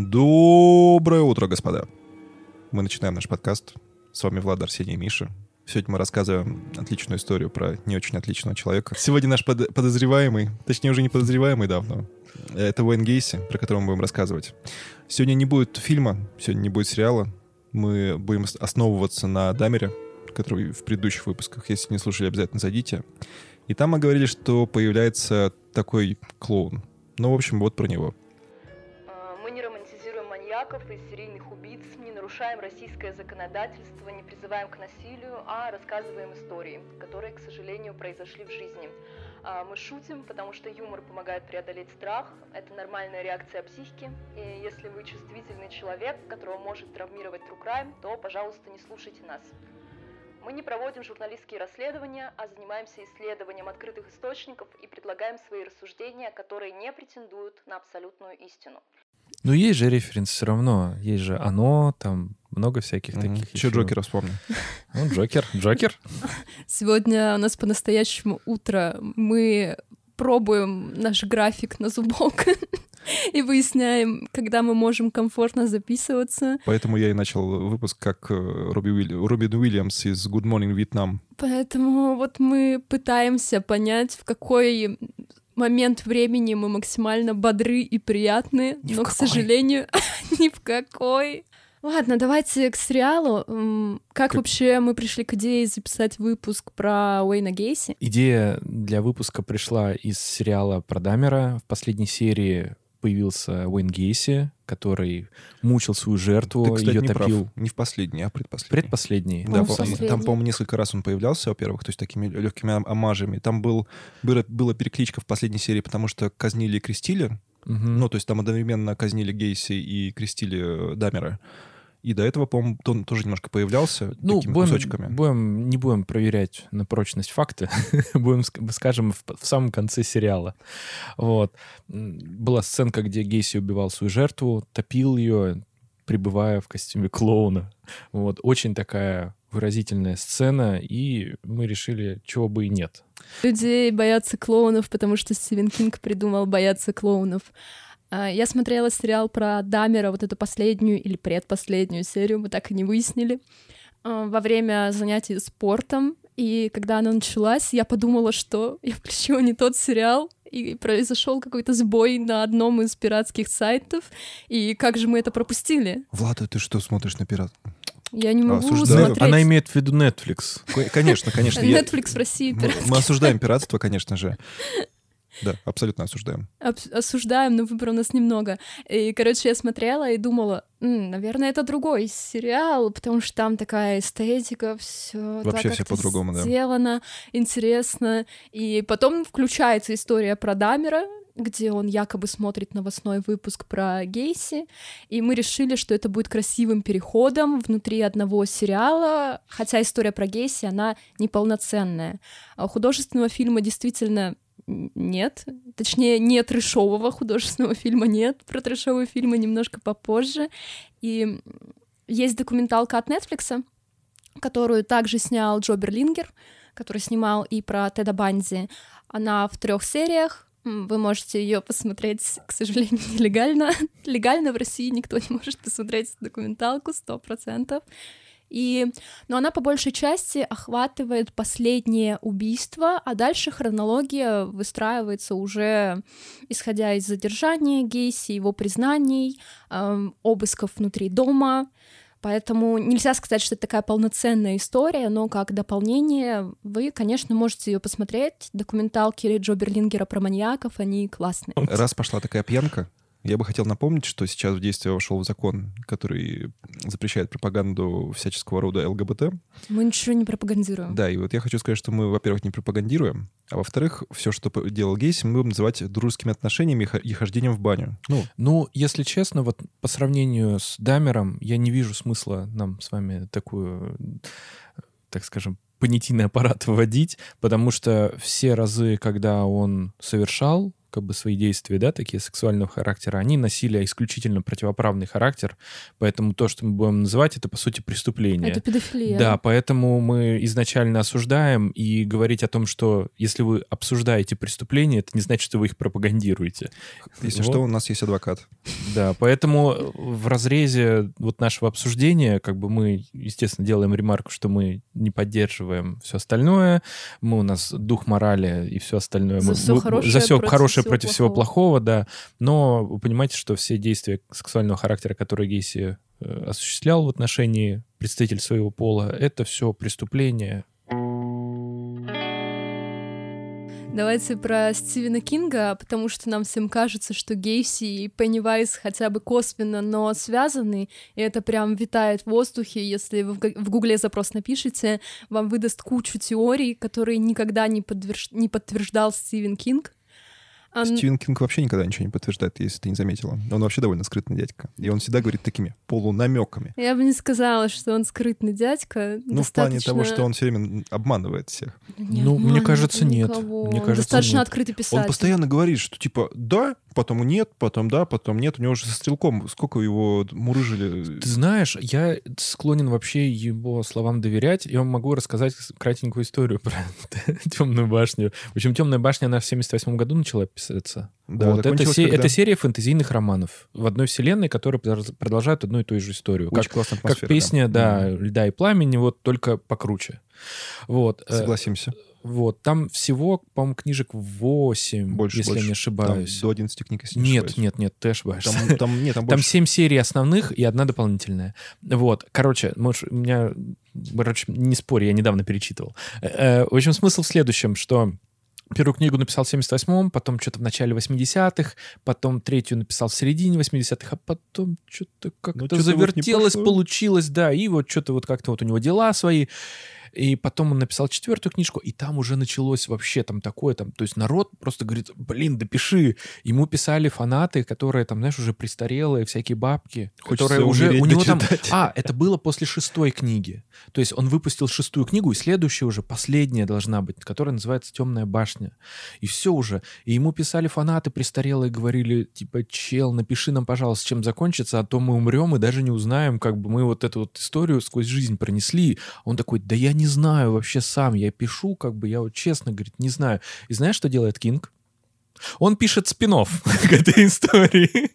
Доброе утро, господа. Мы начинаем наш подкаст. С вами Влад, Арсений и Миша. Сегодня мы рассказываем отличную историю про не очень отличного человека. Сегодня наш под- подозреваемый, точнее уже не подозреваемый давно, это Уэйн Гейси, про которого мы будем рассказывать. Сегодня не будет фильма, сегодня не будет сериала. Мы будем основываться на Дамере, который в предыдущих выпусках, если не слушали, обязательно зайдите. И там мы говорили, что появляется такой клоун. Ну, в общем, вот про него. Маньяков и серийных убийц, не нарушаем российское законодательство, не призываем к насилию, а рассказываем истории, которые, к сожалению, произошли в жизни. А, Мы шутим, потому что юмор помогает преодолеть страх, это нормальная реакция психики, и если вы чувствительный человек, которого может травмировать true crime, то, пожалуйста, не слушайте нас. Мы не проводим журналистские расследования, а занимаемся исследованием открытых источников и предлагаем свои рассуждения, которые не претендуют на абсолютную истину. Ну, есть же референс все равно. Есть же оно, там много всяких таких. Еще Джокера вспомню. Ну, Джокер. Джокер. Сегодня у нас по-настоящему утро. Мы пробуем наш график на зубок и выясняем, когда мы можем комфортно записываться. Поэтому я и начал выпуск как э, Робби Уилли- Робин Уильямс из Good Morning Vietnam. Поэтому вот мы пытаемся понять, в какой момент времени мы максимально бодры и приятны, Ни но, к сожалению, ни в какой. Ладно, давайте к сериалу. Как Как- вообще мы пришли к идее записать выпуск про Уэйна Гейси? Идея для выпуска пришла из сериала про Дамера. В последней серии появился Уэйн Гейси, который мучил свою жертву, Ты, кстати, ее не топил. прав. Не в последний, а предпоследний. Предпоследний. Да, Он по- последний. там, по-моему, несколько раз он появлялся, во-первых, то есть такими легкими ом- омажами. Там был, было, была перекличка в последней серии, потому что казнили и крестили. Мгм. Ну, то есть там одновременно казнили Гейси и крестили э, Дамера. И до этого, по-моему, он тоже немножко появлялся Ну, такими будем, кусочками. будем- не будем проверять на прочность факты, будем, ск- скажем, в, в самом конце сериала. Вот. Была сценка, где Гейси убивал свою жертву, топил ее, пребывая в костюме клоуна. Вот. Очень такая выразительная сцена, и мы решили, чего бы и нет. Людей боятся клоунов, потому что Стивен Кинг придумал бояться клоунов. А, Я смотрела сериал про Дамера, вот эту последнюю или предпоследнюю серию, мы так и не выяснили, а, во время занятий спортом. И когда она началась, я подумала, что я включила не тот сериал, и произошел какой-то сбой на одном из пиратских сайтов. И как же мы это пропустили? Влада, ты что смотришь на пират? Я не могу осуждаю. смотреть. Она имеет в виду Netflix. Ко- Конечно, конечно. я- Netflix в России пиратский. мы осуждаем пиратство, конечно же. Да, абсолютно осуждаем. Абс- осуждаем, но выбора у нас немного. И, короче, я смотрела и думала, «М, наверное, это другой сериал, потому что там такая эстетика, все Вообще всё по-другому, да. сделано, интересно. И потом включается история про Дамера, где он якобы смотрит новостной выпуск про Гейси, и мы решили, что это будет красивым переходом внутри одного сериала, хотя история про Гейси, она неполноценная. А у художественного фильма действительно нет. Точнее, не трешового художественного фильма нет. Про трешовые фильмы немножко попозже. И есть документалка от Netflix, которую также снял Джо Берлингер, который снимал и про Теда Банди. Она в трех сериях. Вы можете ее посмотреть, к сожалению, нелегально. Легально в России никто не может посмотреть документалку, сто процентов. И, но она по большей части охватывает последнее убийство, а дальше хронология выстраивается уже исходя из задержания Гейси, его признаний, эм, обысков внутри дома. Поэтому нельзя сказать, что это такая полноценная история, но как дополнение вы, конечно, можете ее посмотреть. Документалки Джо Берлингера про маньяков, они классные. Раз пошла такая пьянка, я бы хотел напомнить, что сейчас в действие вошел закон, который запрещает пропаганду всяческого рода ЛГБТ. Мы ничего не пропагандируем. Да, и вот я хочу сказать, что мы, во-первых, не пропагандируем, а во-вторых, все, что делал Гейси, мы будем называть дружескими отношениями и хождением в баню. Ну, Ну, если честно, вот по сравнению с Дамером, я не вижу смысла нам с вами такую, так скажем, понятийный аппарат вводить, потому что все разы, когда он совершал как бы свои действия, да, такие сексуального характера, они носили исключительно противоправный характер, поэтому то, что мы будем называть, это, по сути, преступление. Это педофилия. Да, поэтому мы изначально осуждаем, и говорить о том, что если вы обсуждаете преступления, это не значит, что вы их пропагандируете. Если Вот. что, у нас есть адвокат. Да, поэтому в разрезе вот нашего обсуждения, как бы мы, естественно, делаем ремарку, что мы не поддерживаем все остальное, мы у нас дух морали и все остальное. За мы, мы- хорошее за все хорошее всего против всего плохого. плохого, да. Но вы понимаете, что все действия сексуального характера, которые Гейси э, осуществлял в отношении представителей своего пола, это все преступление. Давайте про Стивена Кинга, потому что нам всем кажется, что Гейси и Пеннивайз хотя бы косвенно, но связаны, и это прям витает в воздухе. Если вы в гугле запрос напишите, вам выдаст кучу теорий, которые никогда не, подтвержд- не подтверждал Стивен Кинг. А н- Стивен Кинг вообще никогда ничего не подтверждает, если ты не заметила. Он вообще довольно скрытный дядька. И он всегда говорит такими полунамеками. Я бы не сказала, что он скрытный дядька. Ну, в плане того, Достаточно- что он все время обманывает всех. Не Ну, мне кажется, он нет. никого. Мне Он кажется, Достаточно нет. открытый писатель. Он постоянно говорит, что типа да, потом нет, потом да, потом нет. У него же со стрелком сколько его мурыжили. Ты знаешь, я склонен вообще его словам доверять. Я вам могу рассказать кратенькую историю про Темную башню. В общем, Темная башня, она в 78 году начала писаться. Да, вот, это, се- когда? это серия фэнтезийных романов в одной вселенной, которые продолж- продолжают одну и ту же историю. Очень Как, как песня, да, Мгм. «Льда и пламени», вот только покруче. Вот. э, Согласимся. Вот. Там всего, по-моему, книжек 8, Больше, если больше. я не Там ошибаюсь. до 11 книг, если не Нет, ошибаюсь. нет, нет, ты ошибаешься. Там, там, нет, там Там больше. семь серий основных и одна дополнительная. Вот, короче, может, у меня, короче, не спорь, я недавно перечитывал. Э, э, В общем, смысл в следующем, что Первую книгу написал в 78-м, потом что-то в начале 80-х, потом третью написал в середине 80-х, а потом что-то как-то Ну, вот не завертелось, пошло. получилось, да, и вот что-то вот как-то вот у него дела свои. И потом он написал четвертую книжку, и там уже началось вообще там такое, там, то есть народ просто говорит, блин, допиши. Ему писали фанаты, которые там, знаешь, уже престарелые, всякие бабки, Хочется которые уже, у него там, дочитать. а, это было после шестой книги. То есть он выпустил шестую книгу, и следующая уже, последняя должна быть, которая называется «Темная башня». И все уже. И ему писали фанаты престарелые, говорили, типа, чел, напиши нам, пожалуйста, чем закончится, а то мы умрем и даже не узнаем, как бы мы вот эту вот историю сквозь жизнь пронесли. Он такой, да я не знаю вообще сам, я пишу, как бы, я вот честно, говорит, не знаю. И знаешь, что делает Кинг? Он пишет спин к этой истории.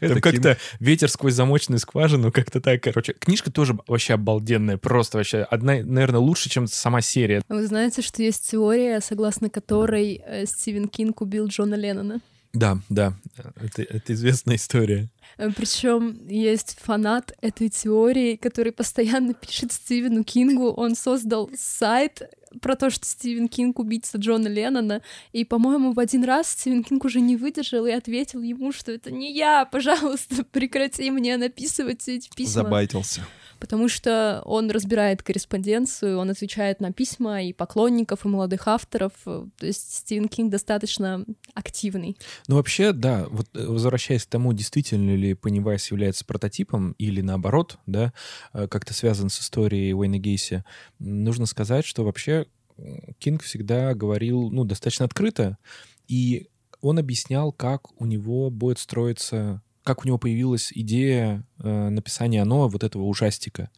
Это Там как-то ветер сквозь замочную скважину, как-то так, короче. Книжка тоже вообще обалденная, просто вообще одна, наверное, лучше, чем сама серия. Вы знаете, что есть теория, согласно которой э, Стивен Кинг убил Джона Леннона? Да, да, это, это известная история. Причем есть фанат этой теории, который постоянно пишет Стивену Кингу. Он создал сайт про то, что Стивен Кинг убийца Джона Леннона. И, по-моему, в один раз Стивен Кинг уже не выдержал и ответил ему, что это не я, пожалуйста, прекрати мне написывать эти письма. Забайтился. Потому что он разбирает корреспонденцию, он отвечает на письма и поклонников, и молодых авторов. То есть Стивен Кинг достаточно активный. Ну, вообще, да, вот э, возвращаясь к тому, действительно ли Пеннивайс является прототипом или наоборот, да, э, как-то связан с историей Уэйна Гейси, нужно сказать, что вообще Кинг всегда говорил, ну, достаточно открыто, и он объяснял, как у него будет строиться, как у него появилась идея э, написания оно, вот этого ужастика.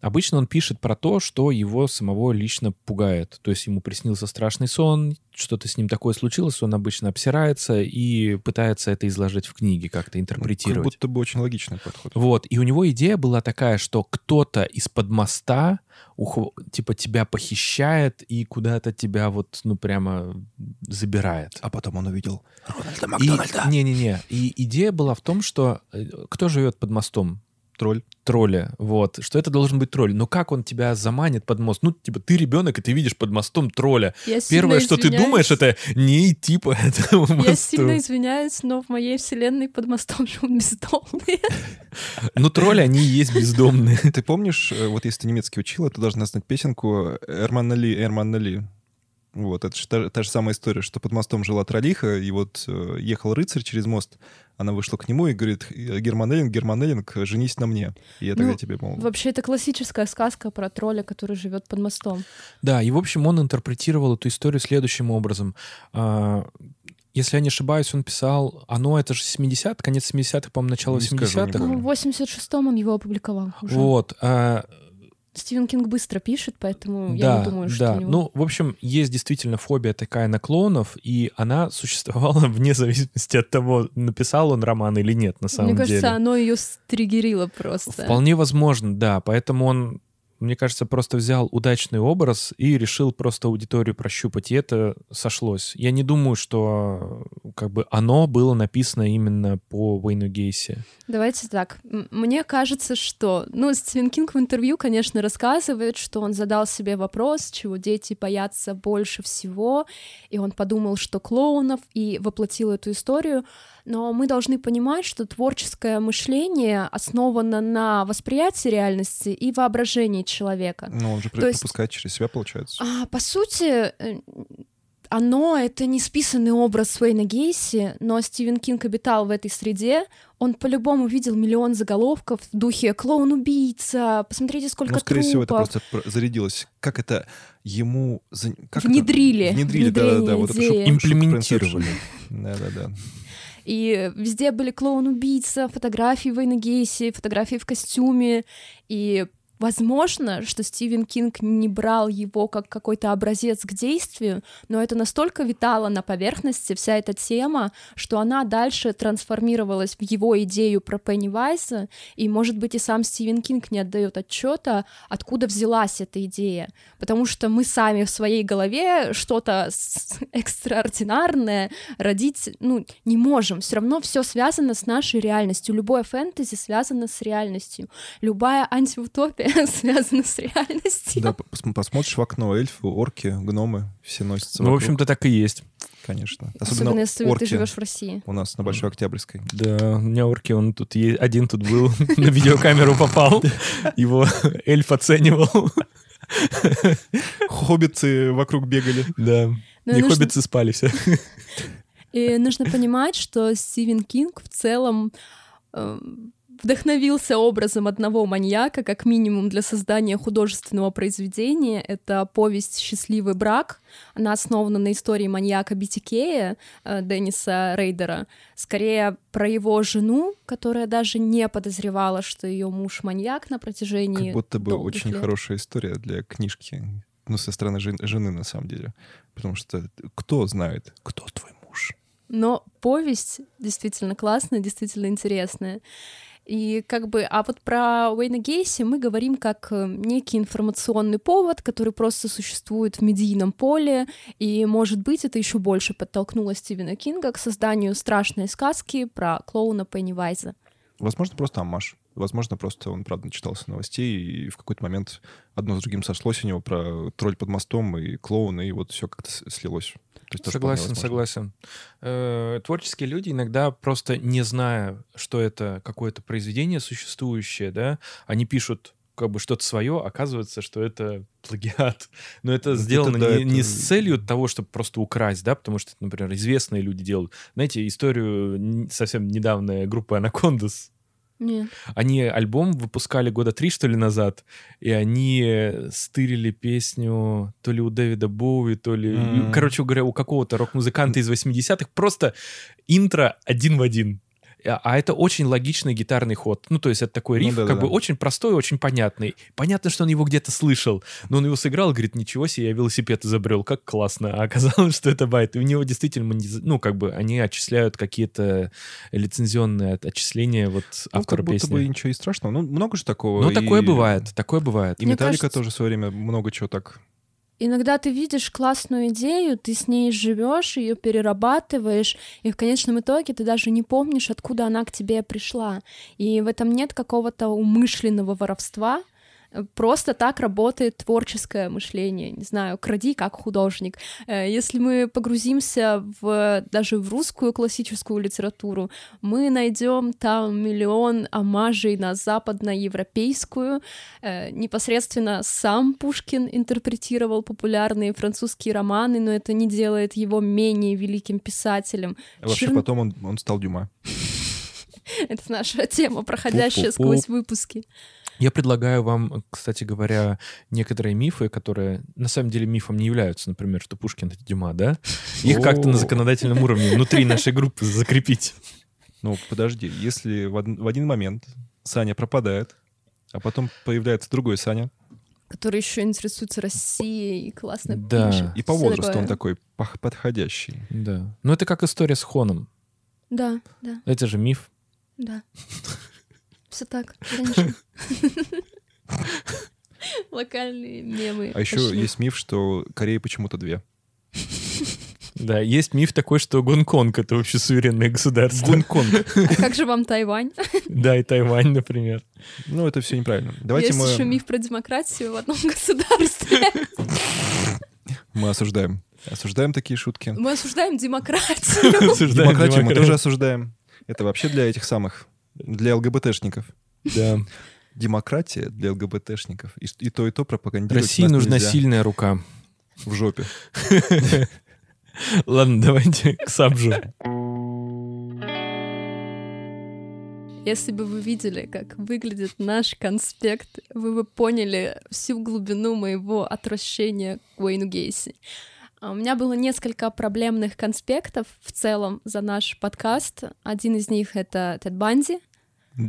Обычно он пишет про то, что его самого лично пугает. То есть ему приснился страшный сон, что-то с ним такое случилось, он обычно обсирается и пытается это изложить в книге, как-то Как интерпретировать. будто бы очень логичный подход. Вот, и у него идея была такая, что кто-то из-под моста ухо- типа тебя похищает и куда-то тебя вот, ну, прямо забирает. А потом он увидел Рональда И- Не-не-не. И идея была в том, что э, кто живет под мостом? Тролль. тролля, вот, что это должен быть тролль. Но как он тебя заманит под мост? Ну, типа, ты ребенок, и ты видишь под мостом тролля. Я Первое, что ты думаешь, это не идти по этому Я мосту. сильно извиняюсь, но в моей вселенной под мостом живут бездомные. Ну, тролли, они и есть бездомные. Ты помнишь, э, вот если ты немецкий учила, ты должна знать песенку «Эрманна Ли, Эрманна Ли». Вот, это же та, та же самая история, что под мостом жила троллиха, и вот э, ехал рыцарь через мост, она вышла к нему и говорит, Герман Эллинг, Герман Эллинг, женись на мне. И я тогда Ну, тебе, мол, Вообще, это классическая сказка про тролля, который живет под мостом. Да, и, в общем, он интерпретировал эту историю следующим образом. А, если я не ошибаюсь, он писал... Оно, это же 70 конец 70-х, по-моему, начало Не скажу, не 80-х. помню. Ну, в 86-м он его опубликовал уже. Вот. Стивен Кинг быстро пишет, поэтому я да, не думаю, что да. у него... Ну, в общем, есть действительно фобия такая на клоунов, и она существовала вне зависимости от того, написал он роман или нет, на самом Мне кажется, деле. оно ее стригерило просто. Вполне возможно, да. Поэтому он, мне кажется, просто взял удачный образ и решил просто аудиторию прощупать, и это сошлось. Я не думаю, что как бы оно было написано именно по Уэйну Гейси. Давайте так. Мне кажется, что... Ну, Стивен Кинг в интервью, конечно, рассказывает, что он задал себе вопрос, чего дети боятся больше всего, и он подумал, что клоунов, и воплотил эту историю. Но мы должны понимать, что творческое мышление основано на восприятии реальности и воображении человека. Ну, он же То есть- пропускает через себя, получается. А, по сути, э, оно — это не списанный образ Суэйна Гейси, но Стивен Кинг обитал в этой среде, он по-любому видел миллион заголовков в духе «Клоун-убийца», «Посмотрите, сколько Ну, скорее всего, это трупов». просто про- зарядилось. Как это ему... как это? Внедрили. Внедрили, да-да-да. Вот это шок- Имплементировали. Да-да-да. И везде были клоун-убийца, фотографии Вейна Гейси, фотографии в костюме. И возможно, что Стивен Кинг не брал его как какой-то образец к действию, но это настолько витало на поверхности, вся эта тема, что она дальше трансформировалась в его идею про Пеннивайза, и, может быть, и сам Стивен Кинг не отдает отчета, откуда взялась эта идея. Потому что мы сами в своей голове что-то экстраординарное родить, ну, не можем. Все равно все связано с нашей реальностью. Любое фэнтези связано с реальностью. Любая антиутопия связана с реальностью. Да, пос- посмотришь в окно, эльфы, орки, гномы, все носятся Ну, в общем-то, так и есть. конечно. Особенно, если орки ты живешь в России. у нас на Большой Октябрьской. Да, у меня орки, он тут е- один тут был, на видеокамеру попал, его эльф оценивал. Хоббиты вокруг бегали. Да, Ну, не нужно- хоббиты спали все. И нужно понимать, что Стивен Кинг в целом э, вдохновился образом одного маньяка, как минимум для создания художественного произведения. Это повесть «Счастливый брак». Она основана на истории маньяка Битикея э, Денниса Рейдера. Скорее про его жену, которая даже не подозревала, что ее муж маньяк на протяжении Как будто бы очень лет. хорошая история для книжки. Ну, со стороны жен- жены, на самом деле. Потому что кто знает, кто твой муж? Но повесть действительно классная, действительно интересная. И как бы, а вот про Уэйна Гейси мы говорим как э, некий информационный повод, который просто существует в медийном поле, и, может быть, это еще больше подтолкнуло Стивена Кинга к созданию страшной сказки про клоуна Пеннивайза. Возможно, просто амаш. Возможно, просто он, правда, начитался новостей, и в какой-то момент одно с другим сошлось у него про тролль под мостом и клоуна, и вот все как-то слилось. То Согласен, согласен. Э, Творческие люди иногда просто не зная, что это какое-то произведение существующее, да, они пишут как бы что-то свое, оказывается, что это плагиат. Но это Это сделано да, не, не это- с целью того, чтобы просто украсть, да, потому что, например, известные люди делают. Знаете, историю совсем недавно группы Анакондас. Нет. Они альбом выпускали года три, что ли, назад, и они стырили песню то ли у Дэвида Боуи, то ли... М. Короче говоря, у какого-то рок-музыканта из 80-х. Просто интро один в один. А а это очень логичный гитарный ход. Ну, то есть это такой Ну риф, да, как да, бы да. очень простой, очень понятный. Понятно, что он его где-то слышал, но он его сыграл, и говорит, ничего себе, я велосипед изобрел, как классно. А оказалось, что это байт. И у него действительно, ну, как бы они отчисляют какие-то лицензионные от- отчисления вот Ну, автора как будто бы ничего и страшного. Ну, много же такого. Ну, такое и- бывает, такое бывает. И Мне Металлика кажется- тоже в свое время много чего так... Иногда ты видишь классную идею, ты с ней живешь, ее перерабатываешь, и в конечном итоге ты даже не помнишь, откуда она к тебе пришла. И в этом нет какого-то умышленного воровства. Просто так работает творческое мышление. Не знаю, кради как художник. Э, Если мы погрузимся в даже в русскую классическую литературу, мы найдем там миллион омажей на западноевропейскую, Э, непосредственно сам Пушкин интерпретировал популярные французские романы, но это не делает его менее великим писателем. А вообще Черн- потом он, он стал Дюма. Это наша тема, проходящая сквозь выпуски. Я предлагаю вам, кстати говоря, некоторые мифы, которые на самом деле мифом не являются, например, что Пушкин — это Дюма, да? Их как-то на законодательном уровне внутри нашей группы закрепить. Ну, подожди, если в, од- в один момент Саня пропадает, а потом появляется другой Саня, Который еще интересуется Россией и классно Да. пишет. и по возрасту такое. он такой подходящий. Да. Ну, это как история с Хоном. Да, да, Это же миф. да. Все так. Локальные мемы. А еще есть миф, что Кореи почему-то две. Да, есть миф такой, что Гонконг — это вообще суверенное государство. Гонконг. А как же вам Тайвань? Да, и Тайвань, например. Ну, это все неправильно. Давайте Есть мы, еще миф про демократию в одном государстве. мы осуждаем. Осуждаем такие шутки. Мы осуждаем демократию. Осуждаем Демократию мы тоже осуждаем. Это вообще для этих самых, для ЛГБТшников. Да. Демократия для ЛГБТшников. И, и то, и то пропагандировать России нужна нельзя. сильная рука. В жопе. Ладно, давайте к Сабжу. Если бы вы видели, как выглядит наш конспект, вы бы поняли всю глубину моего отвращения к Уэйну Гейси. А У меня было несколько проблемных конспектов в целом за наш подкаст. Один из них — это Тед Банди.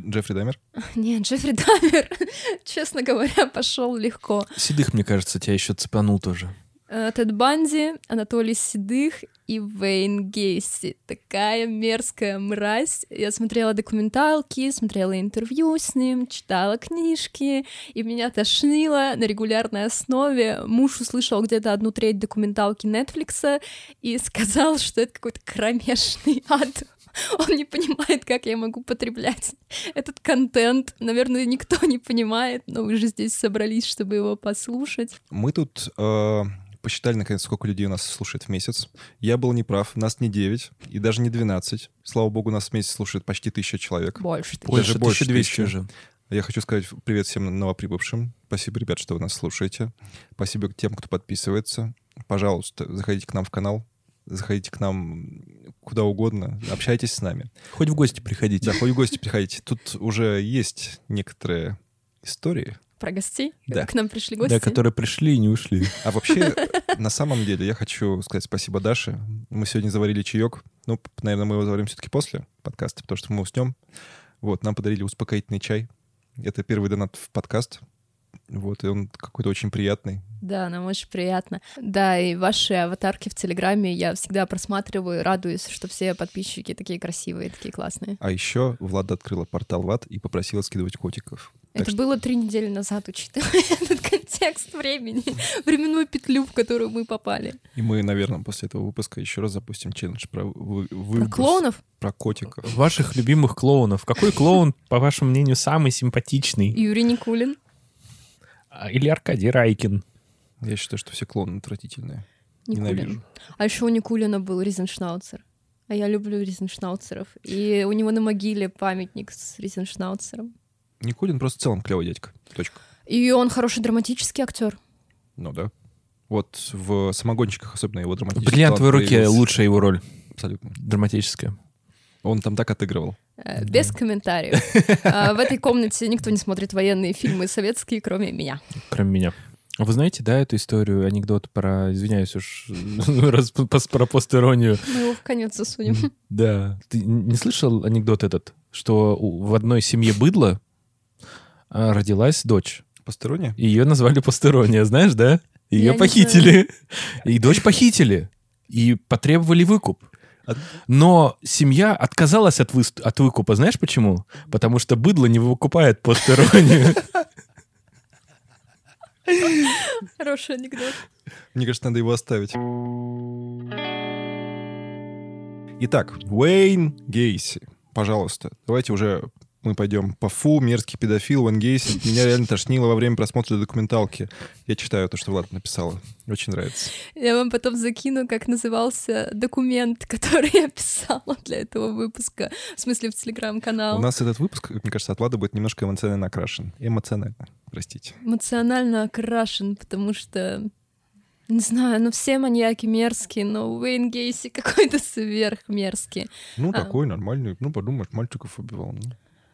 Джеффри Дамер. Нет, Джеффри Дамер, честно говоря, пошел легко. Седых, мне кажется, тебя еще цепанул тоже. Э, Тед Банди, Анатолий Седых и Вейн Гейси. Такая мерзкая мразь. Я смотрела документалки, смотрела интервью с ним, читала книжки, и меня тошнило на регулярной основе. Муж услышал где-то одну треть документалки Нетфликса и сказал, что это какой-то кромешный ад. Он не понимает, как я могу потреблять этот контент. Наверное, никто не понимает, но вы же здесь собрались, чтобы его послушать. Мы тут э, посчитали, наконец, сколько людей у нас слушает в месяц. Я был неправ, нас не 9 и даже не 12. Слава богу, нас в месяц слушает почти тысяча человек. Больше. Больше, больше 1200 тысячи. уже. Я хочу сказать привет всем новоприбывшим. Спасибо, ребят, что вы нас слушаете. Спасибо тем, кто подписывается. Пожалуйста, заходите к нам в канал, заходите к нам куда угодно, общайтесь с нами. Хоть в гости приходите. Да, хоть в гости приходите. Тут уже есть некоторые истории. Про гостей? Да. К нам пришли гости? Да, которые пришли и не ушли. А вообще, на самом деле, я хочу сказать спасибо Даше. Мы сегодня заварили чаек. Ну, наверное, мы его заварим все-таки после подкаста, потому что мы уснем. Вот, нам подарили успокоительный чай. Это первый донат в подкаст. Вот, и он какой-то очень приятный. Да, нам очень приятно. Да, и ваши аватарки в Телеграме я всегда просматриваю, радуюсь, что все подписчики такие красивые, такие классные. А еще Влада открыла портал ВАД и попросила скидывать котиков. Так Это что- было три недели назад, учитывая этот контекст времени, временную петлю, в которую мы попали. И мы, наверное, после этого выпуска еще раз запустим челлендж про, вы- Про клоунов Про котиков. Ваших любимых клоунов. Какой клоун, по вашему мнению, самый симпатичный? Юрий Никулин. А, Или Аркадий Райкин? Я считаю, что все клоны отвратительные. Никулин. Ненавижу. А еще у Никулина был Ризеншнауцер. А я люблю Ризеншнауцеров. И у него на могиле памятник с Ризеншнауцером. Никулин просто в целом клевый дядька. Точка. И он хороший драматический актер. Ну да. Вот в самогонщиках особенно его В драматический бриллиантовой талант руке лучшая его роль. Абсолютно. Драматическая. Он там так отыгрывал. Э, Без комментариев. А, В этой комнате никто не смотрит военные фильмы советские, кроме меня. Кроме меня. А Вы знаете, да, эту историю, анекдот про, извиняюсь уж, раз про постеронию. Мы его в конец засунем. Да. Ты не слышал анекдот этот, что в одной семье быдло а, родилась дочь. Посторонняя? и Ее назвали постерония, знаешь, да? Ее Я похитили. И дочь похитили. И потребовали выкуп. Но семья отказалась от, выс- от выкупа. Знаешь почему? Потому что быдло не выкупает постеронию. Хороший анекдот. Мне кажется, надо его оставить. Итак, Уэйн Гейси. Пожалуйста, давайте уже мы пойдем по фу, мерзкий педофил Уэйн Гейси. Меня реально тошнило во время просмотра документалки. Я читаю то, что Влад написала. Очень нравится. Я вам потом закину, как назывался документ, который я писала для этого выпуска. В смысле, в телеграм-канал. У нас этот выпуск, мне кажется, от Влада будет немножко эмоционально окрашен. Эмоционально, простите. Эмоционально окрашен, потому что... Не знаю, ну все маньяки мерзкие, но Уэйн Гейси какой-то сверхмерзкий. Ну, А. такой нормальный. Ну, подумаешь, мальчиков убивал. ну.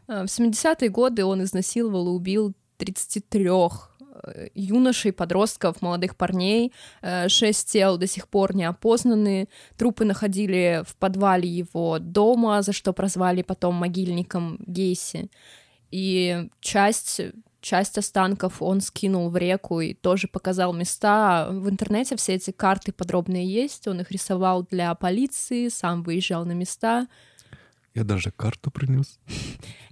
А, В 70-е годы он изнасиловал и убил 33 э, юношей, подростков, молодых парней. Э, Шесть тел до сих пор не опознаны. Трупы находили в подвале его дома, за что прозвали потом могильником Гейси. И часть часть останков он скинул в реку и тоже показал места. В интернете все эти карты подробные есть, он их рисовал для полиции, сам выезжал на места. Я даже карту принес.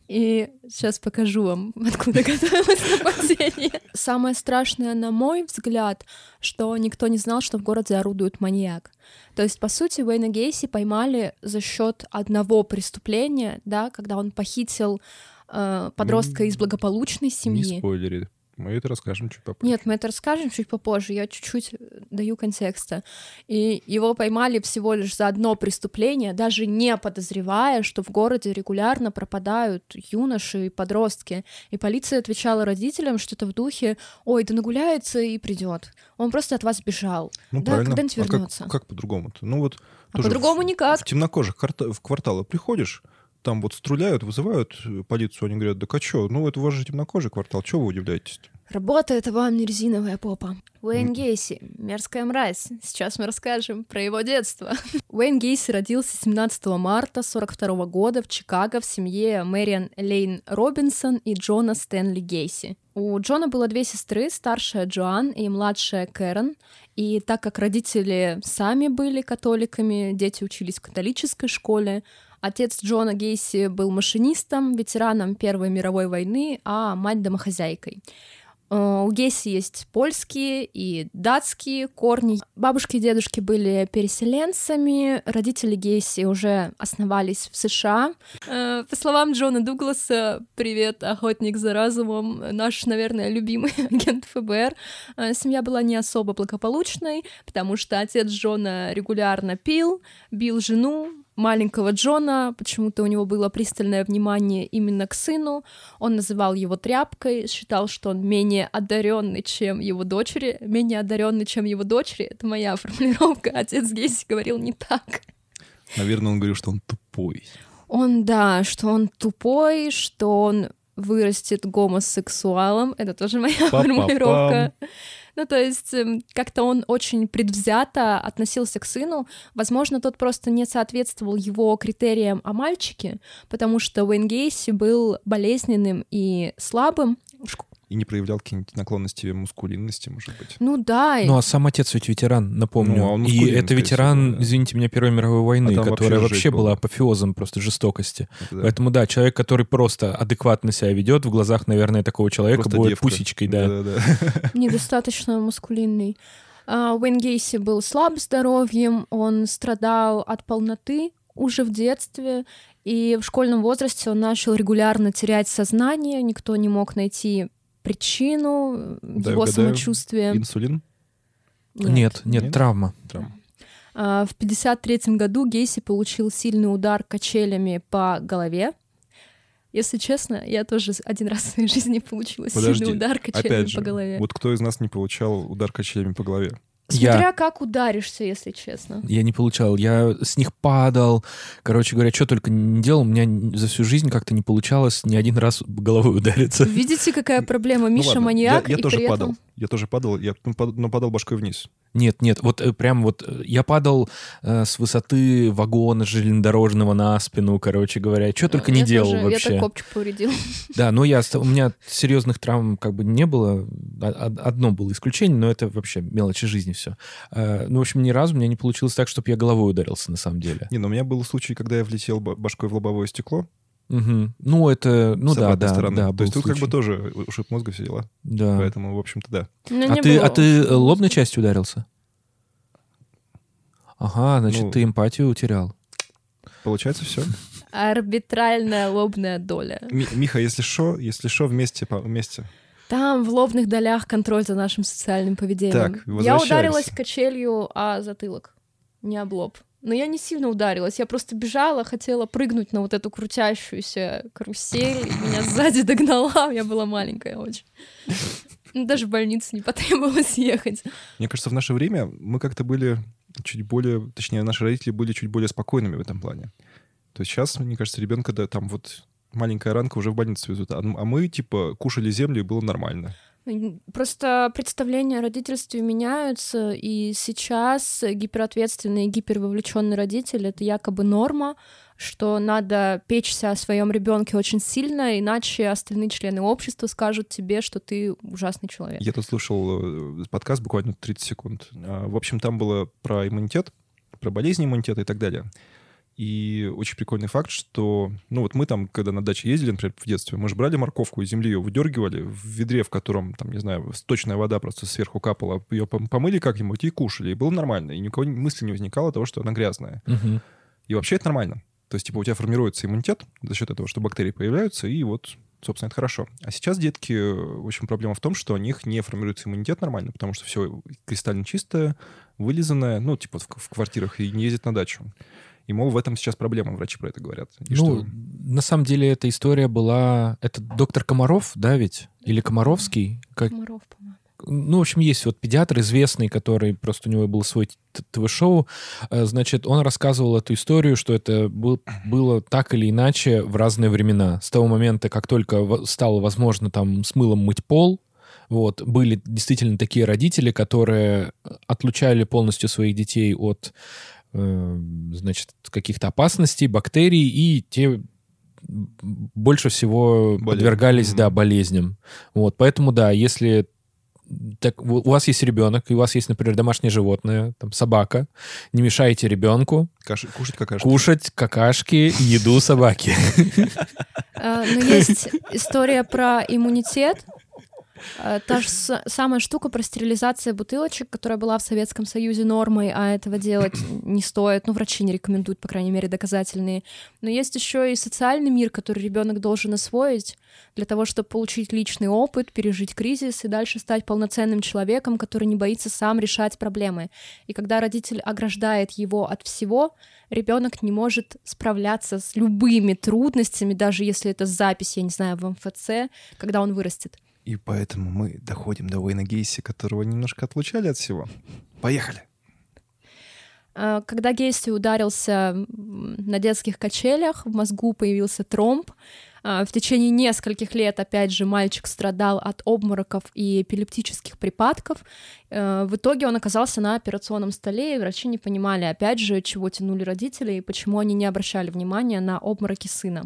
И сейчас покажу вам, откуда готовилось нападение. Самое страшное, на мой взгляд, что никто не знал, что в городе орудует маньяк. То есть, по сути, Уэйна Гейси поймали за счет одного преступления, да, когда он похитил э, подростка из благополучной семьи. Не спойлери. Мы это расскажем чуть попозже. Нет, мы это расскажем чуть попозже, я чуть-чуть э, даю контекста. И его поймали всего лишь за одно преступление, даже не подозревая, что в городе регулярно пропадают юноши и подростки. И полиция отвечала родителям что-то в духе «Ой, да нагуляется и придет. Он просто от вас бежал. Ну, да, правильно. когда-нибудь А как- вернется». как, по-другому-то? Ну вот А по-другому никак. В темнокожих в кварталы приходишь, там вот стреляют, вызывают э, полицию, они говорят, да а чё, ну это у вас же темнокожий квартал, чего вы удивляетесь Работает вам не резиновая попа. Уэйн Гейси, мерзкая мразь. Сейчас мы расскажем про его детство. Уэйн Гейси родился 17 марта 42 года в Чикаго в семье Мэриан Лейн Робинсон и Джона Стэнли Гейси. У Джона было две сестры, старшая Джоан и младшая Кэрон. И так как родители сами были католиками, дети учились в католической школе, Отец Джона Гейси был машинистом, ветераном Первой мировой войны, а мать домохозяйкой. Э, У Гейси есть польские и датские корни. Бабушки и дедушки были переселенцами, родители Гейси уже основались в США. Э, По словам Джона Дугласа, привет, охотник за разумом, наш, наверное, любимый агент ФБР, э, семья была не особо благополучной, потому что отец Джона регулярно пил, бил жену, маленького Джона, почему-то у него было пристальное внимание именно к сыну, он называл его тряпкой, считал, что он менее одаренный, чем его дочери, менее одаренный, чем его дочери, это моя формулировка, отец Гейси говорил не так. Наверное, он говорил, что он тупой. Он, да, что он тупой, что он вырастет гомосексуалом, это тоже моя Па-па-пам. формулировка. Ну, то есть эм, как-то он очень предвзято относился к сыну. Возможно, тот просто не соответствовал его критериям о мальчике, потому что Уэйн Гейси был болезненным и слабым. И не проявлял какие-нибудь наклонности мускулинности, может быть. Ну да, Ну, а сам отец ведь ветеран, напомню. Ну, а он и это ветеран, всего, да. извините меня, Первой мировой войны, А которая вообще вообще была апофеозом просто жестокости. Это да. Поэтому, да, человек, который просто адекватно себя ведет, в глазах, наверное, такого человека Просто будет девка. пусечкой, да. Да-да-да. недостаточно мускулинный. А, Уэйн Гейси был слаб здоровьем, он страдал от полноты уже в детстве, и в школьном возрасте он начал регулярно терять сознание, никто не мог найти причину Да, его угадаю. самочувствия. Инсулин? Нет, нет, Нет? травма. Травма. А, В 1953 году Гейси получил сильный удар качелями по голове. Если честно, я тоже один раз в своей жизни получила Подожди, сильный удар качелями Опять же, по голове. вот кто из нас не получал удар качелями по голове? Смотря Я, как ударишься, если честно. я не получал, я с них падал. Короче говоря, что только не делал, у меня за всю жизнь как-то не получалось ни один раз головой удариться. Видите, какая проблема? Ну Миша ладно, маньяк, Я, я и тоже при падал. Я тоже падал, я но падал башкой вниз. Нет, нет, вот э, прям вот э, я падал э, с высоты вагона железнодорожного на спину, короче говоря, что только не Я делал тоже- вообще. Я так копчик повредил. Да, но я, у меня серьезных травм как бы не было. А- а- Одно было исключение, но это вообще мелочи жизни все. Ну, в общем, ни разу у меня не получилось так, чтобы я головой ударился на самом деле. Не, но у меня был случай, когда я влетел ба- башкой в лобовое стекло. Мгм. Ну, это, ну с да, да, стороны. да, То есть тут как бы случай. тоже ушиб мозга все дела. Да. Поэтому, в общем-то, да. Ну, А ты, было а ты э, лобной частью ударился? Ага, значит, Ну. ты эмпатию утерял. Получается все. Арбитральная лобная доля. Миха, если шо, если шо, вместе, вместе. Там в лобных долях контроль за нашим социальным поведением. Так, я ударилась качелью о затылок, не об лоб. Но я не сильно ударилась, я просто бежала, хотела прыгнуть на вот эту крутящуюся карусель, и меня сзади догнала, я была маленькая очень. Ну, Даже в больницу не потребовалось ехать. Мне кажется, в наше время мы как-то были чуть более, точнее, наши родители были чуть более спокойными в этом плане. То есть сейчас, мне кажется, ребенка, да, там вот маленькая ранка уже в больницу везут. А, а мы, типа, кушали землю, и было нормально. Просто представления о родительстве меняются, и сейчас гиперответственный и гипервовлеченный родитель — это якобы норма, что надо печься о своем ребенке очень сильно, иначе остальные члены общества скажут тебе, что ты ужасный человек. Я тут слушал э, подкаст буквально 30 секунд. А, в общем, там было про иммунитет, про болезни иммунитета и так далее. И очень прикольный факт, что, ну вот мы там, когда на даче ездили, например, в детстве, мы же брали морковку из земли, ее выдергивали в ведре, в котором, там, не знаю, сточная вода просто сверху капала, ее помыли как-нибудь и кушали, и было нормально, и никого мысли не возникало того, что она грязная. Мгм. И вообще это нормально. То есть, типа, у тебя формируется иммунитет за счет этого, что бактерии появляются, и вот, собственно, это хорошо. А сейчас детки, в общем, проблема в том, что у них не формируется иммунитет нормально, потому что все кристально чистое, вылизанное, ну, типа, в, в квартирах, и не ездит на дачу. И, мол, в этом сейчас проблема, врачи про это говорят. И ну, что- на самом деле эта история была... Это доктор Комаров, да, ведь? Или Комаровский? Как... Комаров, по-моему. Ну, в общем, есть вот педиатр известный, который просто у него был свой ТВ-шоу. Э, Значит, он рассказывал эту историю, что это был- было так или иначе в разные времена. С того момента, как только стало возможно там с мылом мыть пол, вот, были действительно такие родители, которые отлучали полностью своих детей от, значит, каких-то опасностей, бактерий, и те больше всего Болезнь. подвергались, Мгм. да, болезням. Вот, поэтому, да, если так, у вас есть ребенок, и у вас есть, например, домашнее животное, там, собака, не мешайте ребенку Каши- кушать какашки. кушать какашки и еду собаки. А, Но есть история про иммунитет. А, Та же самая штука про стерилизацию бутылочек, которая была в Советском Союзе нормой, а этого делать не стоит. Ну, врачи не рекомендуют, по крайней мере, доказательные. Но есть еще и социальный мир, который ребенок должен освоить для того, чтобы получить личный опыт, пережить кризис и дальше стать полноценным человеком, который не боится сам решать проблемы. И когда родитель ограждает его от всего, ребенок не может справляться с любыми трудностями, даже если это запись, я не знаю, в МФЦ, когда он вырастет. И поэтому мы доходим до Уэйна Гейси, которого немножко отлучали от всего. Поехали. А, Когда Гейси ударился на детских качелях, в мозгу появился тромб. А, В течение нескольких лет, опять же, мальчик страдал от обмороков и эпилептических припадков. Э, В итоге он оказался на операционном столе, и врачи не понимали, опять же, чего тянули родители и почему они не обращали внимания на обмороки сына.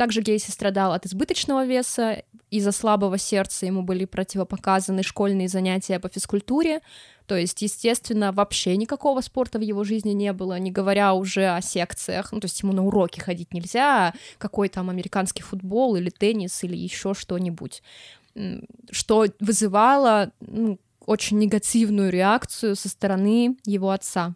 Также Гейси страдал от избыточного веса, из-за слабого сердца ему были противопоказаны школьные занятия по физкультуре, то есть, естественно, вообще никакого спорта в его жизни не было, не говоря уже о секциях. Ну, то есть ему на уроки ходить нельзя, а какой там американский футбол или теннис или еще что-нибудь. Что вызывало ну, очень негативную реакцию со стороны его отца.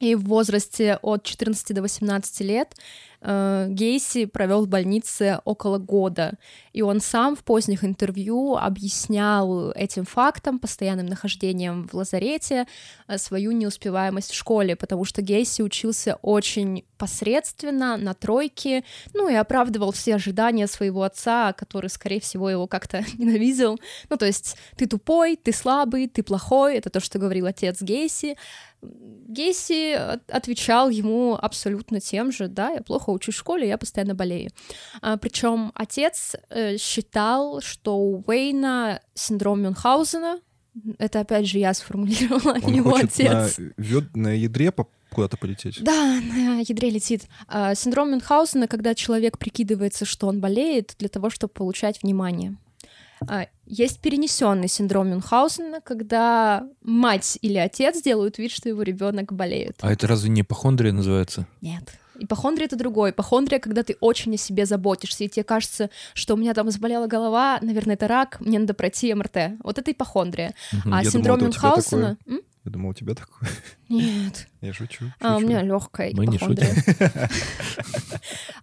И в возрасте от 14 до 18 лет э, Гейси провел в больнице около года. И он сам в поздних интервью объяснял этим фактом, постоянным нахождением в лазарете, э, свою неуспеваемость в школе, потому что Гейси учился очень посредственно, на тройке, ну и оправдывал все ожидания своего отца, который, скорее всего, его как-то ненавидел. Ну, то есть ты тупой, ты слабый, ты плохой, это то, что говорил отец Гейси. Гейси от- отвечал ему абсолютно тем же, да, я плохо учусь в школе, я постоянно болею. причем отец э, считал, что у Уэйна синдром Мюнхгаузена, это опять же я сформулировала, а Он не его хочет отец. на, вёд- на ядре по- куда-то полететь. Да, на ядре летит. А, Синдром Мюнхгаузена, когда человек прикидывается, что он болеет, для того, чтобы получать внимание. А, Есть перенесенный синдром Мюнхгаузена, когда мать или отец делают вид, что его ребенок болеет. А это разве не ипохондрия называется? Нет. Ипохондрия — это другое. Ипохондрия, когда ты очень о себе заботишься, и тебе кажется, что у меня там заболела голова, наверное, это рак, мне надо пройти МРТ. Вот это ипохондрия. Мгм. А синдром думал, это у тебя Мюнхгаузена... М? Я думал, у тебя такое. Нет. Я шучу. А, у шучу. меня легкая Мы не ипохондрия.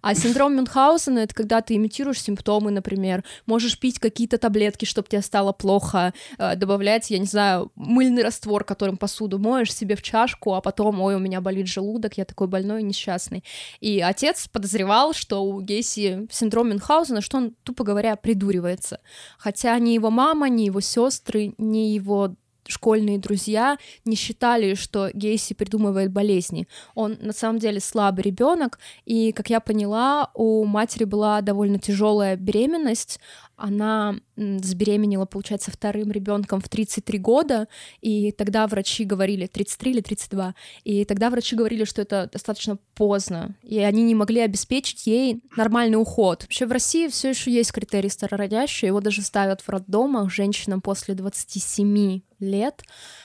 А синдром Мюнхгаузена — это когда ты имитируешь симптомы, например, можешь пить какие-то таблетки, чтобы тебе стало плохо, э, добавлять, я не знаю, мыльный раствор, которым посуду моешь себе в чашку, а потом, ой, у меня болит желудок, я такой больной и несчастный. И отец подозревал, что у Гейси синдром Мюнхгаузена, что он, тупо говоря, придуривается. Хотя ни его мама, ни его сестры, ни его школьные друзья не считали, что Гейси придумывает болезни. Он на самом деле слабый ребенок, и, как я поняла, у матери была довольно тяжелая беременность. Она забеременела, получается, вторым ребенком в 33 года, и тогда врачи говорили, 33 или 32, и тогда врачи говорили, что это достаточно поздно, и они не могли обеспечить ей нормальный уход. Вообще в России все еще есть критерий старородящий, его даже ставят в роддомах женщинам после 27 лет.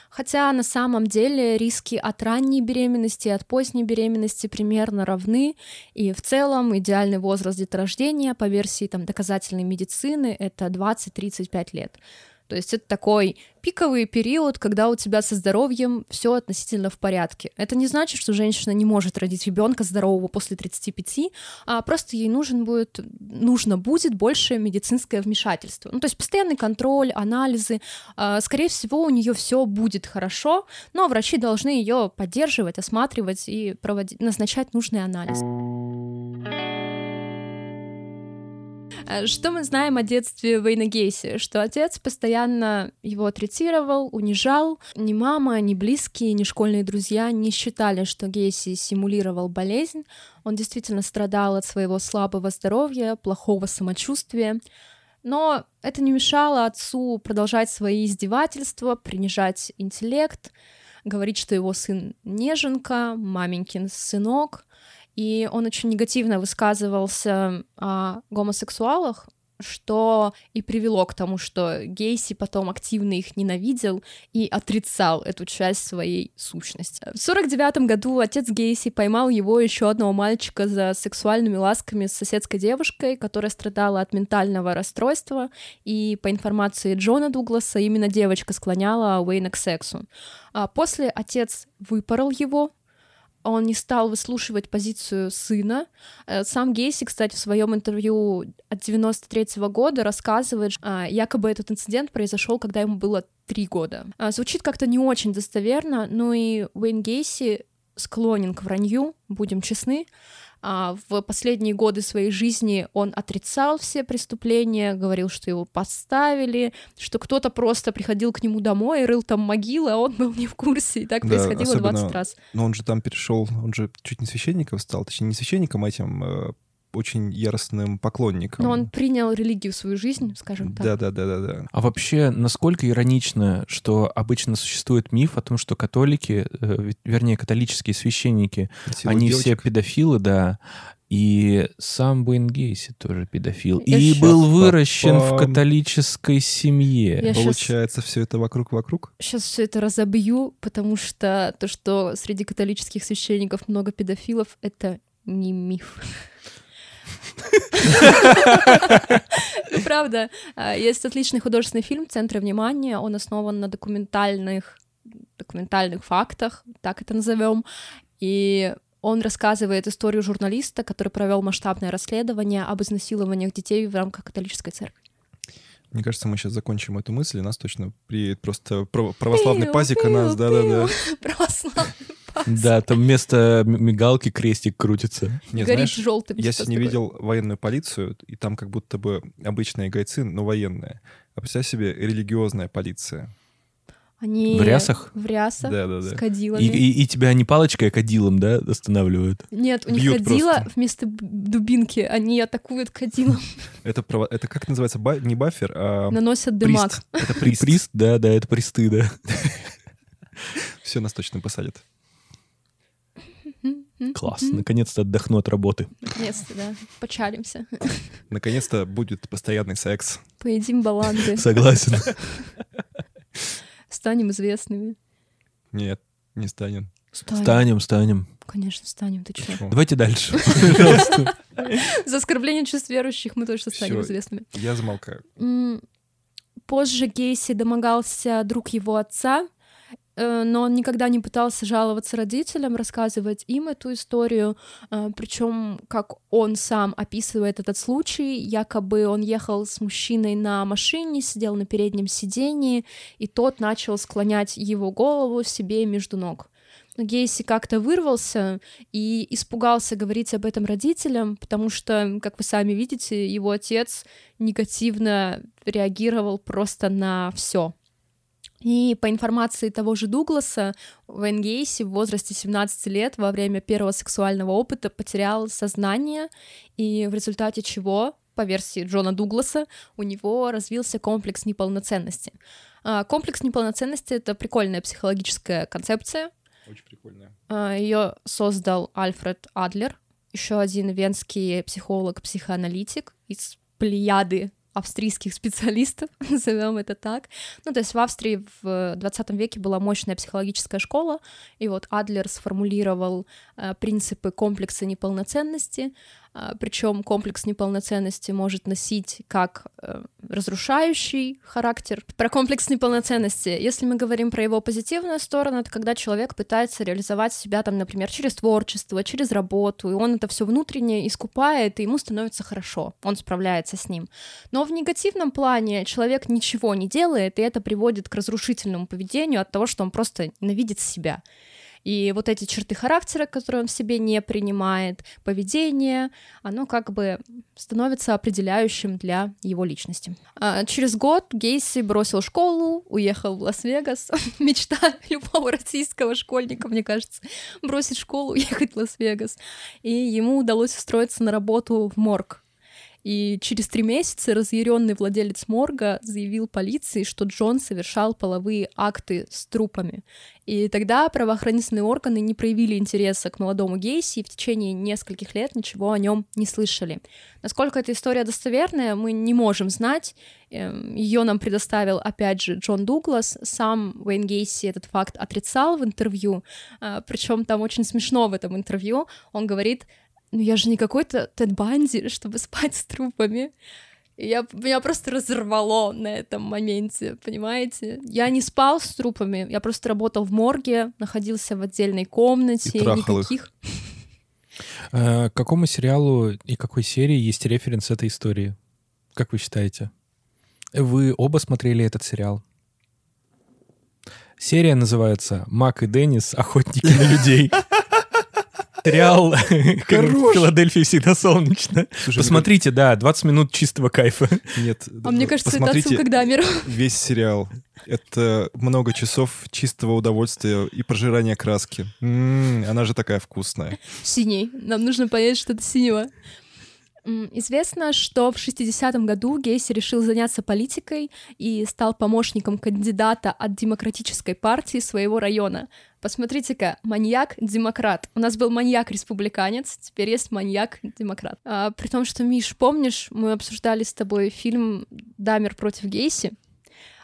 Хотя на самом деле риски от ранней беременности и от поздней беременности примерно равны, и в целом идеальный возраст деторождения по версии там, доказательной медицины это 20-35 лет. То есть это такой пиковый период, когда у тебя со здоровьем все относительно в порядке. Это не значит, что женщина не может родить ребенка здорового после 35, а просто ей нужен будет, нужно будет больше медицинское вмешательство. Ну, то есть постоянный контроль, анализы. А, скорее всего, у нее все будет хорошо, но врачи должны ее поддерживать, осматривать и проводить, назначать нужный анализ. Э, что мы знаем о детстве Вейна Гейси? Что отец постоянно его третировал, унижал. Ни мама, ни близкие, ни школьные друзья не считали, что Гейси симулировал болезнь. Он действительно страдал от своего слабого здоровья, плохого самочувствия. Но это не мешало отцу продолжать свои издевательства, принижать интеллект, говорить, что его сын неженка, маменькин сынок — и он очень негативно высказывался о гомосексуалах, что и привело к тому, что Гейси потом активно их ненавидел и отрицал эту часть своей сущности. В 49 году отец Гейси поймал его еще одного мальчика за сексуальными ласками с соседской девушкой, которая страдала от ментального расстройства, и по информации Джона Дугласа именно девочка склоняла Уэйна к сексу. А после отец выпорол его, он не стал выслушивать позицию сына. Э, сам Гейси, кстати, в своем интервью от 93 -го года рассказывает, а, якобы этот инцидент произошел, когда ему было три года. А, звучит как-то не очень достоверно, но и Уэйн Гейси склонен к вранью, будем честны. А, в последние годы своей жизни он отрицал все преступления, говорил, что его подставили, что кто-то просто приходил к нему домой и рыл там могилы, а он был не в курсе, и так да, происходило особенно, 20 раз. Но он же там перешел, он же чуть не священником стал, точнее не священником, а этим э, очень яростным поклонником. Но он принял религию в свою жизнь, скажем так. Да, да, да, да, да. А вообще, насколько иронично, что обычно существует миф о том, что католики, э, вернее, католические священники, Силу они девочек. все педофилы, да, и сам Уэйн Гейси тоже педофил. Я и был выращен в католической семье. Я Получается, сейчас... все это вокруг-вокруг? Сейчас все это разобью, потому что то, что среди католических священников много педофилов, это не миф. Ну, правда. А, есть отличный художественный фильм «Центры внимания». Он основан на документальных, документальных фактах, так это назовем. И он рассказывает историю журналиста, который провел масштабное расследование об изнасилованиях детей в рамках католической церкви. Мне кажется, мы сейчас закончим эту мысль, и нас точно приедет просто православный пазик, и нас, да-да-да. Православный да, там вместо мигалки крестик крутится. Нет, Горит желтым. Я сегодня видел военную полицию, и там как будто бы обычные гайцы, но военные. А представь себе религиозная полиция. Они в рясах? В рясах, да, да, да. с кадилами. И, и, и тебя не палочкой, а кадилом, да, останавливают? Нет, у них Бьют кадила просто. вместо дубинки, они атакуют кадилом. Это, это как называется? Ба... Не бафер, а... Наносят дымак. Это прист. Прист, да, да, это присты, да. Все, нас точно посадят. Класс, наконец-то отдохну от работы. Наконец-то, да, почалимся. Наконец-то будет постоянный секс. Поедим баланды. Согласен. Станем известными. Нет, не станем. Станем, станем. станем. Конечно, станем, ты че? Давайте дальше, За оскорбление чувств верующих мы точно станем известными. Я замолкаю. Позже Гейси домогался друг его отца, но он никогда не пытался жаловаться родителям, рассказывать им эту историю, э, причем как он сам описывает этот случай, якобы он ехал с мужчиной на машине, сидел на переднем сидении, и тот начал склонять его голову себе между ног. Но Гейси как-то вырвался и испугался говорить об этом родителям, потому что, как вы сами видите, его отец негативно реагировал просто на все. И по информации того же Дугласа, Вейн Гейси в возрасте 17 лет во время первого сексуального опыта потерял сознание, и в результате чего, по версии Джона Дугласа, у него развился комплекс неполноценности. А, комплекс неполноценности — это прикольная психологическая концепция. Очень прикольная. Ее создал Альфред Адлер, еще один венский психолог-психоаналитик из плеяды австрийских специалистов, назовем это так. Ну, то есть в Австрии в 20 веке была мощная психологическая школа, и вот Адлер сформулировал э, принципы комплекса неполноценности, э, причем комплекс неполноценности может носить как э, разрушающий характер. Про комплекс неполноценности, если мы говорим про его позитивную сторону, это когда человек пытается реализовать себя, там, например, через творчество, через работу, и он это все внутренне искупает, и ему становится хорошо, он справляется с ним. Но в негативном плане человек ничего не делает, и это приводит к разрушительному поведению от того, что он просто ненавидит себя. И вот эти черты характера, которые он в себе не принимает, поведение, оно как бы становится определяющим для его личности. А через год Гейси бросил школу, уехал в Лас-Вегас. Мечта любого российского школьника, мне кажется, бросить школу, уехать в Лас-Вегас. И ему удалось устроиться на работу в морг и через три месяца разъяренный владелец морга заявил полиции, что Джон совершал половые акты с трупами. И тогда правоохранительные органы не проявили интереса к молодому Гейси и в течение нескольких лет ничего о нем не слышали. Насколько эта история достоверная, мы не можем знать. Эм, Ее нам предоставил, опять же, Джон Дуглас. Сам Уэйн Гейси этот факт отрицал в интервью. А, Причем там очень смешно в этом интервью. Он говорит, ну я же не какой-то Тед Банди, чтобы спать с трупами. Я, меня просто разорвало на этом моменте, понимаете? Я не спал с трупами, я просто работал в морге, находился в отдельной комнате, И трахал их. никаких... Э, К какому сериалу и какой серии есть референс этой истории? Как вы считаете? Вы оба смотрели этот сериал? Серия называется «Мак и Деннис. Охотники на людей». Сериал в Филадельфии всегда солнечно. Слушай, Посмотрите, да, 20 минут чистого кайфа. Нет. А мне кажется, это отсылка к Дамеру. весь сериал. Это много часов чистого удовольствия и прожирания краски. М, она же такая вкусная. Синий. Нам нужно понять, что это синего. Известно, что в 60-м году Гейси решил заняться политикой и стал помощником кандидата от демократической партии своего района. Посмотрите-ка, маньяк-демократ. У нас был маньяк-республиканец, теперь есть маньяк-демократ. А, при том, что, Миш, помнишь, мы обсуждали с тобой фильм «Дамер против Гейси»,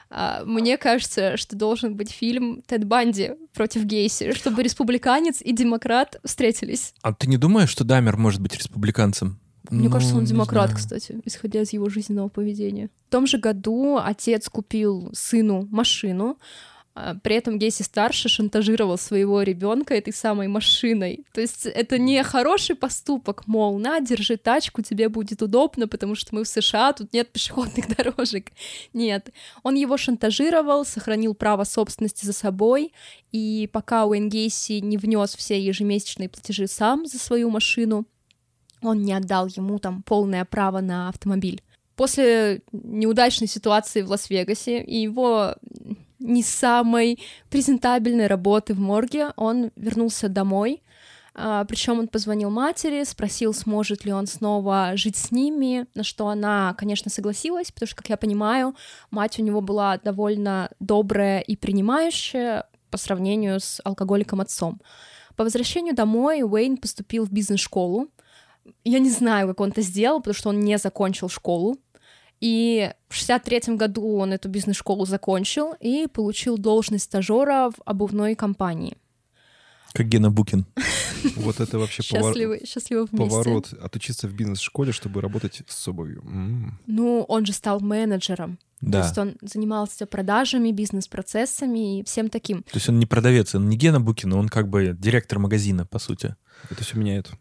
а, мне кажется, что должен быть фильм Тед Банди против Гейси, чтобы республиканец и демократ встретились. А ты не думаешь, что Дамер может быть республиканцем? Мне Ну, кажется, он не демократ, знаю. кстати, исходя из его жизненного поведения. В том же году отец купил сыну машину, а, при этом Гейси старший шантажировал своего ребенка этой самой машиной. То есть это не хороший поступок, мол, на, держи тачку, тебе будет удобно, потому что мы в США, тут нет пешеходных дорожек. Нет, он его шантажировал, сохранил право собственности за собой, и пока Уэйн Гейси не внес все ежемесячные платежи сам за свою машину, он не отдал ему там полное право на автомобиль. После неудачной ситуации в Лас-Вегасе и его не самой презентабельной работы в морге, он вернулся домой. Причем он позвонил матери, спросил, сможет ли он снова жить с ними, на что она, конечно, согласилась, потому что, как я понимаю, мать у него была довольно добрая и принимающая по сравнению с алкоголиком отцом. По возвращению домой Уэйн поступил в бизнес-школу, я не знаю, как он это сделал, потому что он не закончил школу. И в 63 году он эту бизнес-школу закончил и получил должность стажера в обувной компании. Как Гена Букин. Вот это вообще повор- Счастливы, поворот. Отучиться в бизнес-школе, чтобы работать с обувью. Ну, он же стал менеджером. То Да. есть он занимался продажами, бизнес-процессами и всем таким. То есть он не продавец, он не Гена Букин, он как бы директор магазина, по сути. Это все меняет.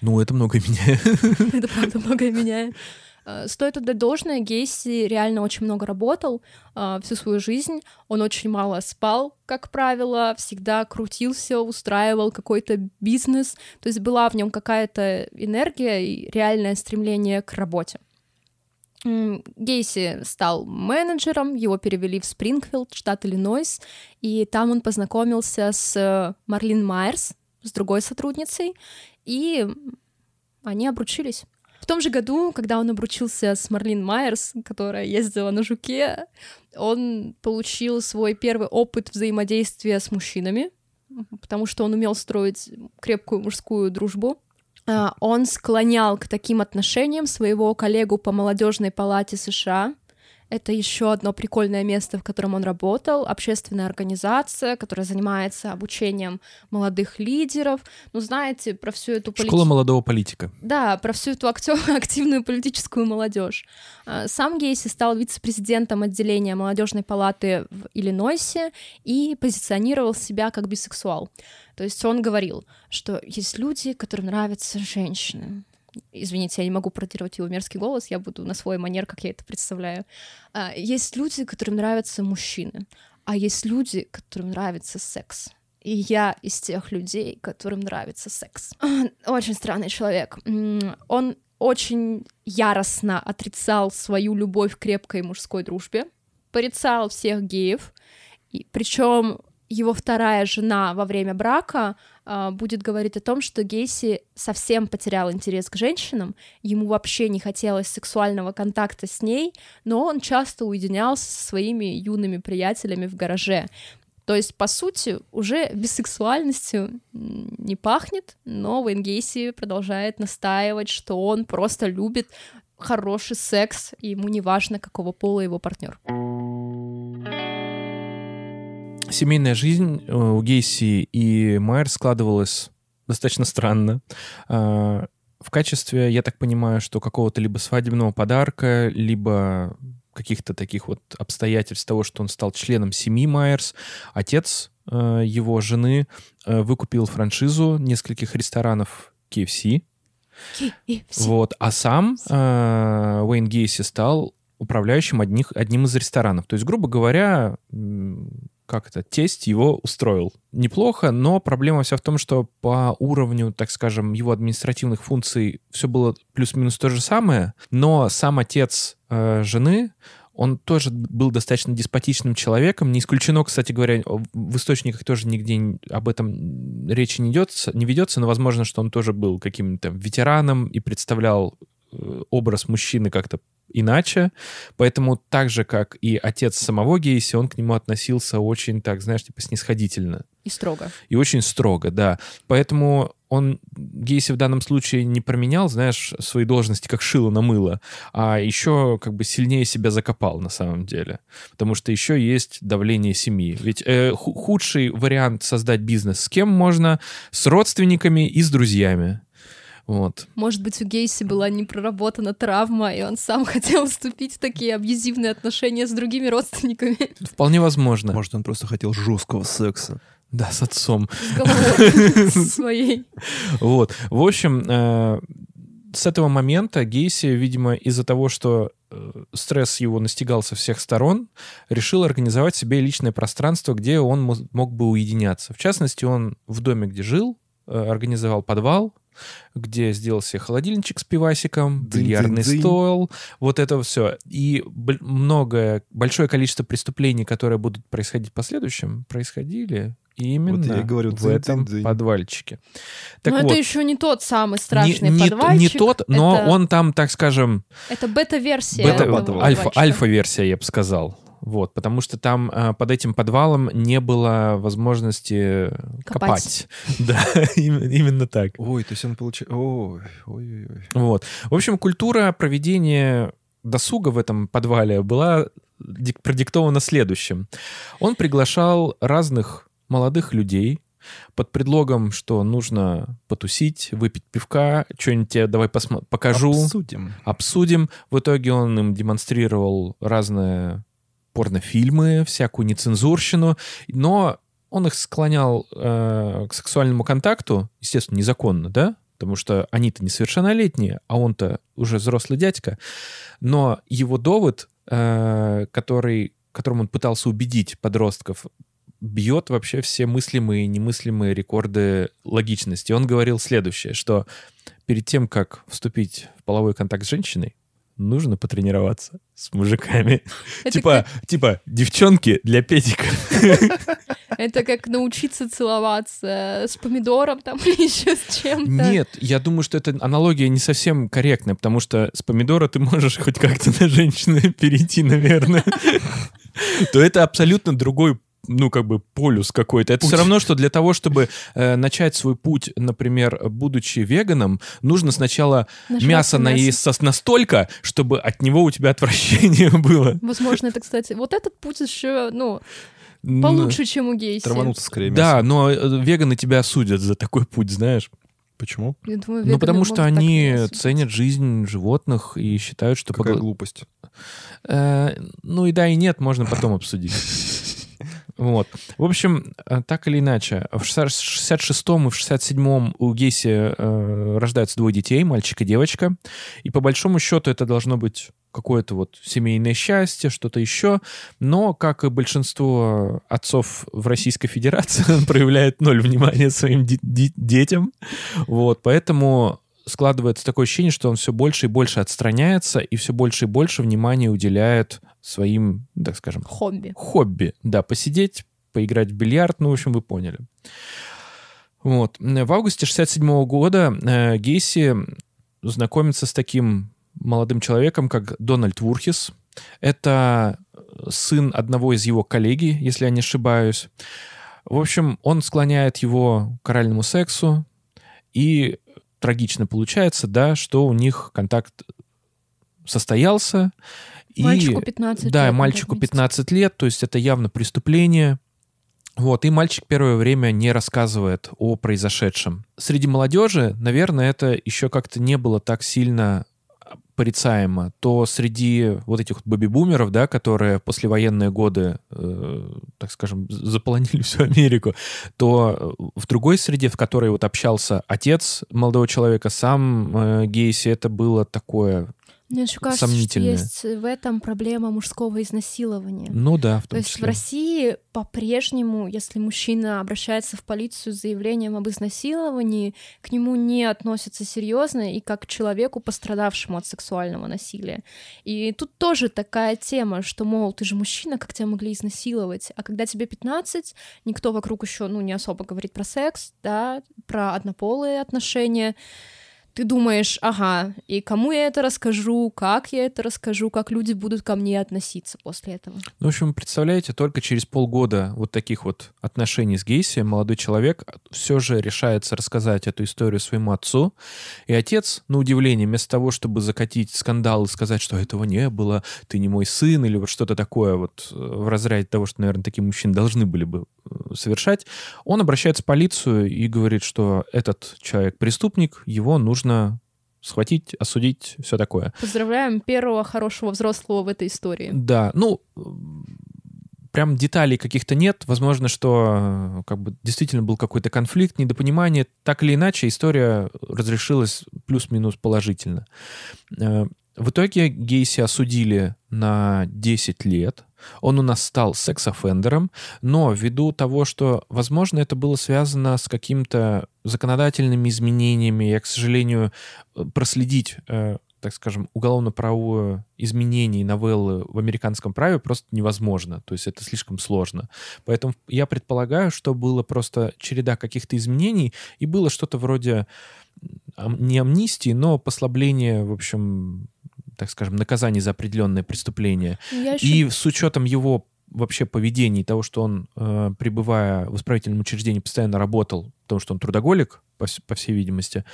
Ну, это много меняет. Это правда многое меняет. Э, Стоит отдать должное, Гейси реально очень много работал э, всю свою жизнь. Он очень мало спал, как правило, всегда крутился, устраивал какой-то бизнес. То есть была в нем какая-то энергия и реальное стремление к работе. Гейси стал менеджером, его перевели в Спрингфилд, штат Иллинойс, и там он познакомился с э, Марлин Майерс, с другой сотрудницей, и они обручились. В том же году, когда он обручился с Марлин Майерс, которая ездила на жуке, он получил свой первый опыт взаимодействия с мужчинами, потому что он умел строить крепкую мужскую дружбу. А, Он склонял к таким отношениям своего коллегу по молодежной палате США. Это еще одно прикольное место, в котором он работал, общественная организация, которая занимается обучением молодых лидеров. Ну, знаете, про всю эту полити- Школа молодого политика. да, про всю эту актё- активную политическую молодежь. А, Сам Гейси стал вице-президентом отделения молодежной палаты в Иллинойсе и позиционировал себя как бисексуал. То есть он говорил, что есть люди, которым нравятся женщины. Извините, я не могу пародировать его мерзкий голос, я буду на свой манер, как я это представляю. А, Есть люди, которым нравятся мужчины, а есть люди, которым нравится секс. И я из тех людей, которым нравится секс. Очень странный человек. Он очень яростно отрицал свою любовь к крепкой мужской дружбе, порицал всех геев, и причем его вторая жена во время брака будет говорить о том, что Гейси совсем потерял интерес к женщинам, ему вообще не хотелось сексуального контакта с ней, но он часто уединялся со своими юными приятелями в гараже. То есть, по сути, уже бисексуальностью не пахнет, но Уэйн Гейси продолжает настаивать, что он просто любит хороший секс, и ему не важно, какого пола его партнер. Семейная жизнь э, у Гейси и Майер складывалась достаточно странно. А, В качестве, я так понимаю, что какого-то либо свадебного подарка, либо каких-то таких вот обстоятельств того, что он стал членом семьи Майерс, отец э, его жены э, выкупил франшизу нескольких ресторанов KFC. Вот. А сам э, Уэйн Гейси стал управляющим одних, одним из ресторанов. То есть, грубо говоря, как это, тесть его устроил. Неплохо, но проблема вся в том, что по уровню, так скажем, его административных функций все было плюс-минус то же самое, но сам отец э, жены, он тоже был достаточно деспотичным человеком. Не исключено, кстати говоря, в источниках тоже нигде об этом речи не, идется, не ведется, но возможно, что он тоже был каким-то ветераном и представлял образ мужчины как-то иначе. Поэтому так же, как и отец самого Гейси, он к нему относился очень, так, знаешь, типа снисходительно. И строго. И очень строго, да. Поэтому он, Гейси в данном случае не променял, знаешь, свои должности как шило на мыло, а еще как бы сильнее себя закопал на самом деле. Потому что еще есть давление семьи. Ведь э, ху- худший вариант создать бизнес с кем можно? С родственниками и с друзьями. Вот. Может быть, у Гейси была непроработана травма, и он сам хотел вступить в такие абьюзивные отношения с другими родственниками Вполне возможно. Может, он просто хотел жесткого секса. Да, с отцом. с своей. Вот. В общем, э, с этого момента Гейси, видимо, из-за того, что э, стресс его настигал со всех сторон, решил организовать себе личное пространство, где он мо- мог бы уединяться. В частности, он в доме, где жил, э, организовал подвал, где сделал себе холодильничек с пивасиком, Дзынь, бильярдный дзынь, стол, вот это все. И многое, большое количество преступлений, которые будут происходить в последующем, происходили именно я и говорю, в этом дзынь, дзынь. подвальчике. Так Но вот, это еще не тот самый страшный не, не- подвальчик. не тот, но это, он там, так скажем, Это бета-версия. бета- подвальчика. альфа-версия, я бы сказал. Вот, потому что там э, под этим подвалом не было возможности Копать. копать. Да, именно, так. Ой, то есть он получил... Ой, ой, ой. Вот. В общем, культура проведения досуга в этом подвале была дик- продиктована следующим. Он приглашал разных молодых людей под предлогом, что нужно потусить, выпить пивка, что-нибудь тебе давай посмо- покажу, Обсудим. обсудим. В итоге он им демонстрировал разные порнофильмы, всякую нецензурщину, но он их склонял э, к сексуальному контакту, естественно, незаконно, да? Потому что они-то несовершеннолетние, а он-то уже взрослый дядька. Но его довод, э, который, которым он пытался убедить подростков, бьет вообще все мыслимые и немыслимые рекорды логичности. Он говорил следующее, что перед тем, как вступить в половой контакт с женщиной, нужно потренироваться с мужиками. Типа, типа, девчонки для педика. Это как научиться целоваться с помидором там или еще с чем-то. Нет, я думаю, что эта аналогия не совсем корректная, потому что с помидора ты можешь хоть как-то на женщину перейти, наверное. То это абсолютно другой ну, как бы полюс какой-то. Это все равно, что для того, чтобы э, начать свой путь, например, будучи веганом, нужно сначала Нажраться мясо мяса. наесться настолько, чтобы от него у тебя отвращение было. Возможно, это, кстати, вот этот путь еще, ну, получше, чем у Гейси. Травануться скорее Да, мясом. но э, веганы тебя осудят за такой путь, знаешь. Почему? Я думаю, Ну, потому что они ценят жизнь животных и считают, что... Какая погла- глупость. Э, ну и да, и нет, можно потом обсудить. Вот. В общем, э, так или иначе, в 66-м и в 67-м у Гейси э, рождаются двое детей, мальчик и девочка. И по большому счету это должно быть какое-то вот семейное счастье, что-то еще. Но, как и большинство отцов в Российской Федерации, он проявляет ноль внимания своим де- де- детям. Вот, поэтому складывается такое ощущение, что он все больше и больше отстраняется и все больше и больше внимания уделяет своим, так скажем, Хобби. хобби. Да, посидеть, поиграть в бильярд, ну, в общем, вы поняли. Вот. В августе 67 года э, Гейси знакомится с таким молодым человеком, как Дональд Вурхис. Это сын одного из его коллеги, если я не ошибаюсь. В общем, он склоняет его к оральному сексу, и трагично получается, да, что у них контакт состоялся. И- Мальчику 15 да, лет, мальчику напомните. 15 лет, то есть это явно преступление. Вот, и мальчик первое время не рассказывает о произошедшем. Среди молодежи, наверное, это еще как-то не было так сильно порицаемо, то среди вот этих вот бэби-бумеров, да, которые в послевоенные годы, э, так скажем, заполонили всю Америку, то э, в другой среде, в которой вот общался отец молодого человека, сам э, Гейси, это было такое, Мне еще кажется, сомнительное. что есть в этом проблема мужского изнасилования. ну да, в То том есть в числе. России по-прежнему, если мужчина обращается в полицию с заявлением об изнасиловании, к нему не относятся серьезно и как к человеку, пострадавшему от сексуального насилия. И тут тоже такая тема, что, мол, ты же мужчина, как тебя могли изнасиловать? А когда тебе 15, никто вокруг еще ну, не особо говорит про секс, да, про однополые отношения. Ты думаешь, ага, и кому я это расскажу, как я это расскажу, как люди будут ко мне относиться после этого. Ну, в общем, представляете, только через полгода вот таких вот отношений с Гейси молодой человек все же решается рассказать эту историю своему отцу. И отец, на удивление, вместо того, чтобы закатить скандал и сказать, что этого не было, ты не мой сын, или вот что-то такое вот э, в разряде того, что, наверное, такие мужчины должны были бы э, совершать, он обращается в полицию и говорит, что этот человек преступник, его нужно схватить, осудить, все такое. Поздравляем первого хорошего взрослого в этой истории. Да, ну, прям деталей каких-то нет. Возможно, что э, как бы действительно был какой-то конфликт, недопонимание. Так или иначе, история разрешилась плюс-минус положительно. Э, В итоге Гейси осудили на 10 лет. Он у нас стал секс-оффендером, но ввиду того, что, возможно, это было связано с какими-то законодательными изменениями, я, к сожалению, э, проследить э, так скажем, уголовно-правовое изменение новеллы в американском праве просто невозможно. То есть это слишком сложно. Поэтому я предполагаю, что было просто череда каких-то изменений, и было что-то вроде не амнистии, но послабление, в общем, так скажем, наказаний за определенное преступление. Я еще И с учетом его вообще поведения и того, что он, э, пребывая в исправительном учреждении, постоянно работал, потому что он трудоголик, по, по всей видимости,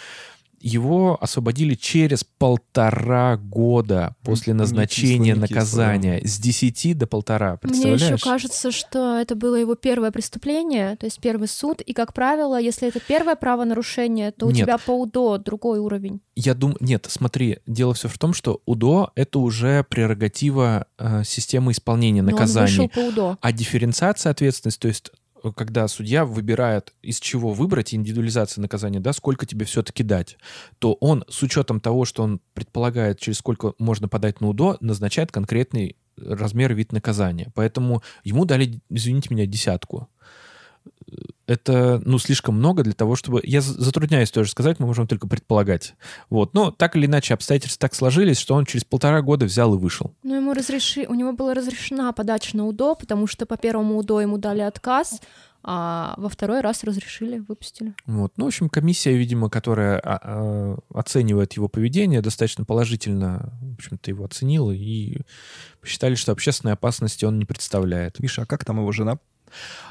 его освободили через полтора года после назначения наказания. С 10 до полтора, Мне представляешь? еще кажется, что это было его первое преступление, то есть первый суд, и, как правило, если это первое правонарушение, то у Нет. тебя по УДО другой уровень. Я думаю, нет, смотри, дело все в том, что УДО — это уже прерогатива э, системы исполнения Но он наказаний. вышел по УДО. А дифференциация ответственности, то есть когда судья выбирает, из чего выбрать индивидуализация наказания, да, сколько тебе все-таки дать, то он с учетом того, что он предполагает, через сколько можно подать на УДО, назначает конкретный размер вид наказания. Поэтому ему дали, извините меня, десятку. Это, ну, слишком много для того, чтобы... Я за- затрудняюсь тоже сказать, мы можем только предполагать. Вот. Но так или иначе обстоятельства так сложились, что он через полтора года взял и вышел. Но ему разреши... у него была разрешена подача на УДО, потому что по первому УДО ему дали отказ, а во второй раз разрешили, выпустили. Вот. Ну, в общем, комиссия, видимо, которая а, а, оценивает его поведение, достаточно положительно, в общем-то, его оценила и посчитали, что общественной опасности он не представляет. Миша, а как там его жена?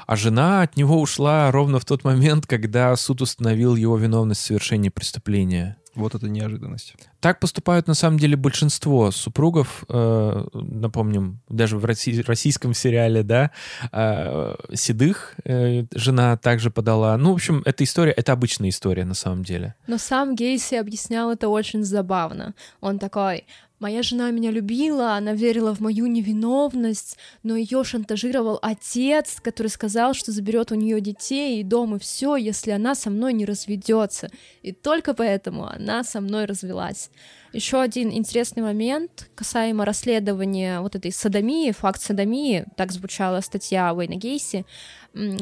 А жена от него ушла ровно в тот момент, когда суд установил его виновность в совершении преступления. Вот это неожиданность. Так поступают на самом деле большинство супругов, э, напомним, даже в россий- российском сериале, да, э, Седых э, жена также подала. Ну, в общем, эта история, это обычная история на самом деле. Но сам Гейси объяснял это очень забавно. Он такой, моя жена меня любила, она верила в мою невиновность, но ее шантажировал отец, который сказал, что заберет у нее детей и дом и все, если она со мной не разведется. И только поэтому она со мной развелась. Еще один интересный момент касаемо расследования вот этой садомии, факт садомии, так звучала статья Уэйна Гейси,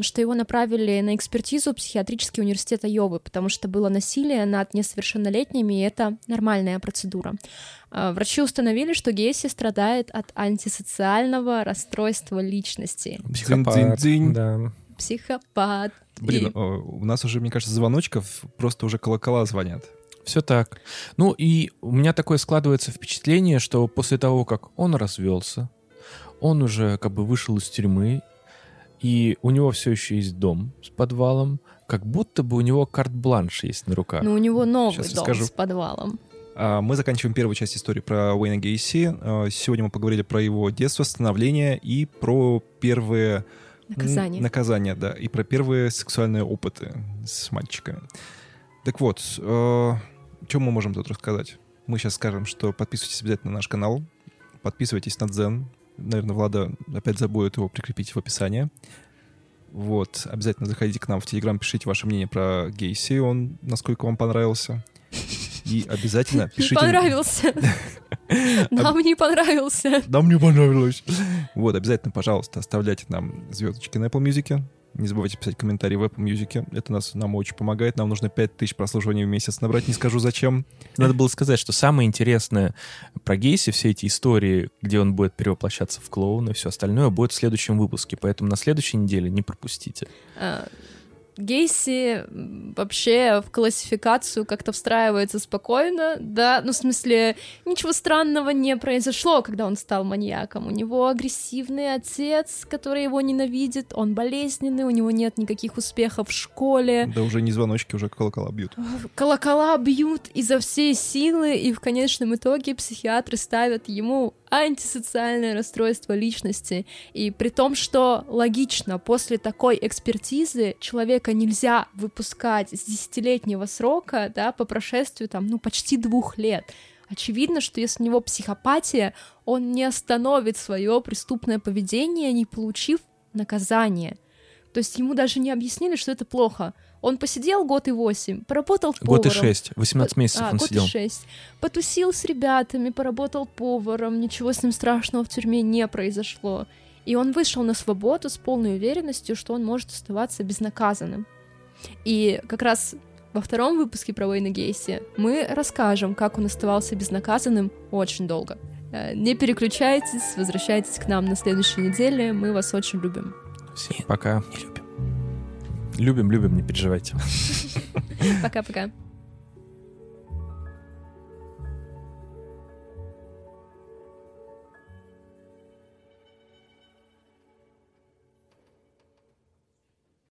что его направили на экспертизу в психиатрический университет Айовы, потому что было насилие над несовершеннолетними, и это нормальная процедура. А, Врачи установили, что Гейси страдает от антисоциального расстройства личности. Психопат. Да. Психопат. Блин, И- о, у нас уже, мне кажется, звоночков просто уже колокола звонят. Все так. Ну и у меня такое складывается впечатление, что после того, как он развелся, он уже как бы вышел из тюрьмы, и у него все еще есть дом с подвалом, как будто бы у него карт-бланш есть на руках. Но у него новый я дом скажу. с подвалом. А, Мы заканчиваем первую часть истории про Уэйна Гейси. А, Сегодня мы поговорили про его детство, становление и про первые... м, Наказание. Наказания, да. И про первые сексуальные опыты с мальчиками. Так вот, что мы можем тут рассказать? Мы сейчас скажем, что подписывайтесь обязательно на наш канал, подписывайтесь на Дзен. Наверное, Влада опять забудет его прикрепить в описании. Вот, обязательно заходите к нам в Телеграм, пишите ваше мнение про Гейси, он насколько вам понравился. И обязательно Не пишите... понравился. Нам не понравился. Нам не понравилось. Вот, обязательно, пожалуйста, оставляйте нам звездочки на Apple Music. Не забывайте писать комментарии в Apple Music. Это нас, нам очень помогает. Нам нужно 5000 прослушиваний в месяц набрать, не скажу зачем. Надо было сказать, что самое интересное про Гейси, все эти истории, где он будет перевоплощаться в клоуна и все остальное, будет в следующем выпуске. Поэтому на следующей неделе не пропустите. Гейси вообще в классификацию как-то встраивается спокойно, да, ну, в смысле, ничего странного не произошло, когда он стал маньяком. У него агрессивный отец, который его ненавидит, он болезненный, у него нет никаких успехов в школе, Да уже не звоночки, уже колокола бьют. колокола бьют изо всей силы, и в конечном итоге психиатры ставят ему антисоциальное расстройство личности. И при том, что логично, после такой экспертизы человека нельзя выпускать с десятилетнего срока, да, по прошествию там, ну, почти двух лет. Очевидно, что если у него психопатия, он не остановит свое преступное поведение, не получив наказание. То есть ему даже не объяснили, что это плохо. Он посидел год и восемь, поработал Год и поваром. шесть. 18 месяцев А, он год и сидел. шесть. Потусил с ребятами, поработал поваром, ничего с ним страшного в тюрьме не произошло. И он вышел на свободу с полной уверенностью, что он может оставаться безнаказанным. И как раз во втором выпуске про Уэйна Гейси мы расскажем, как он оставался безнаказанным очень долго. Э, Не переключайтесь, возвращайтесь к нам на следующей неделе, мы вас очень любим. Всем пока. Не любим. Любим, любим, не переживайте. Пока-пока.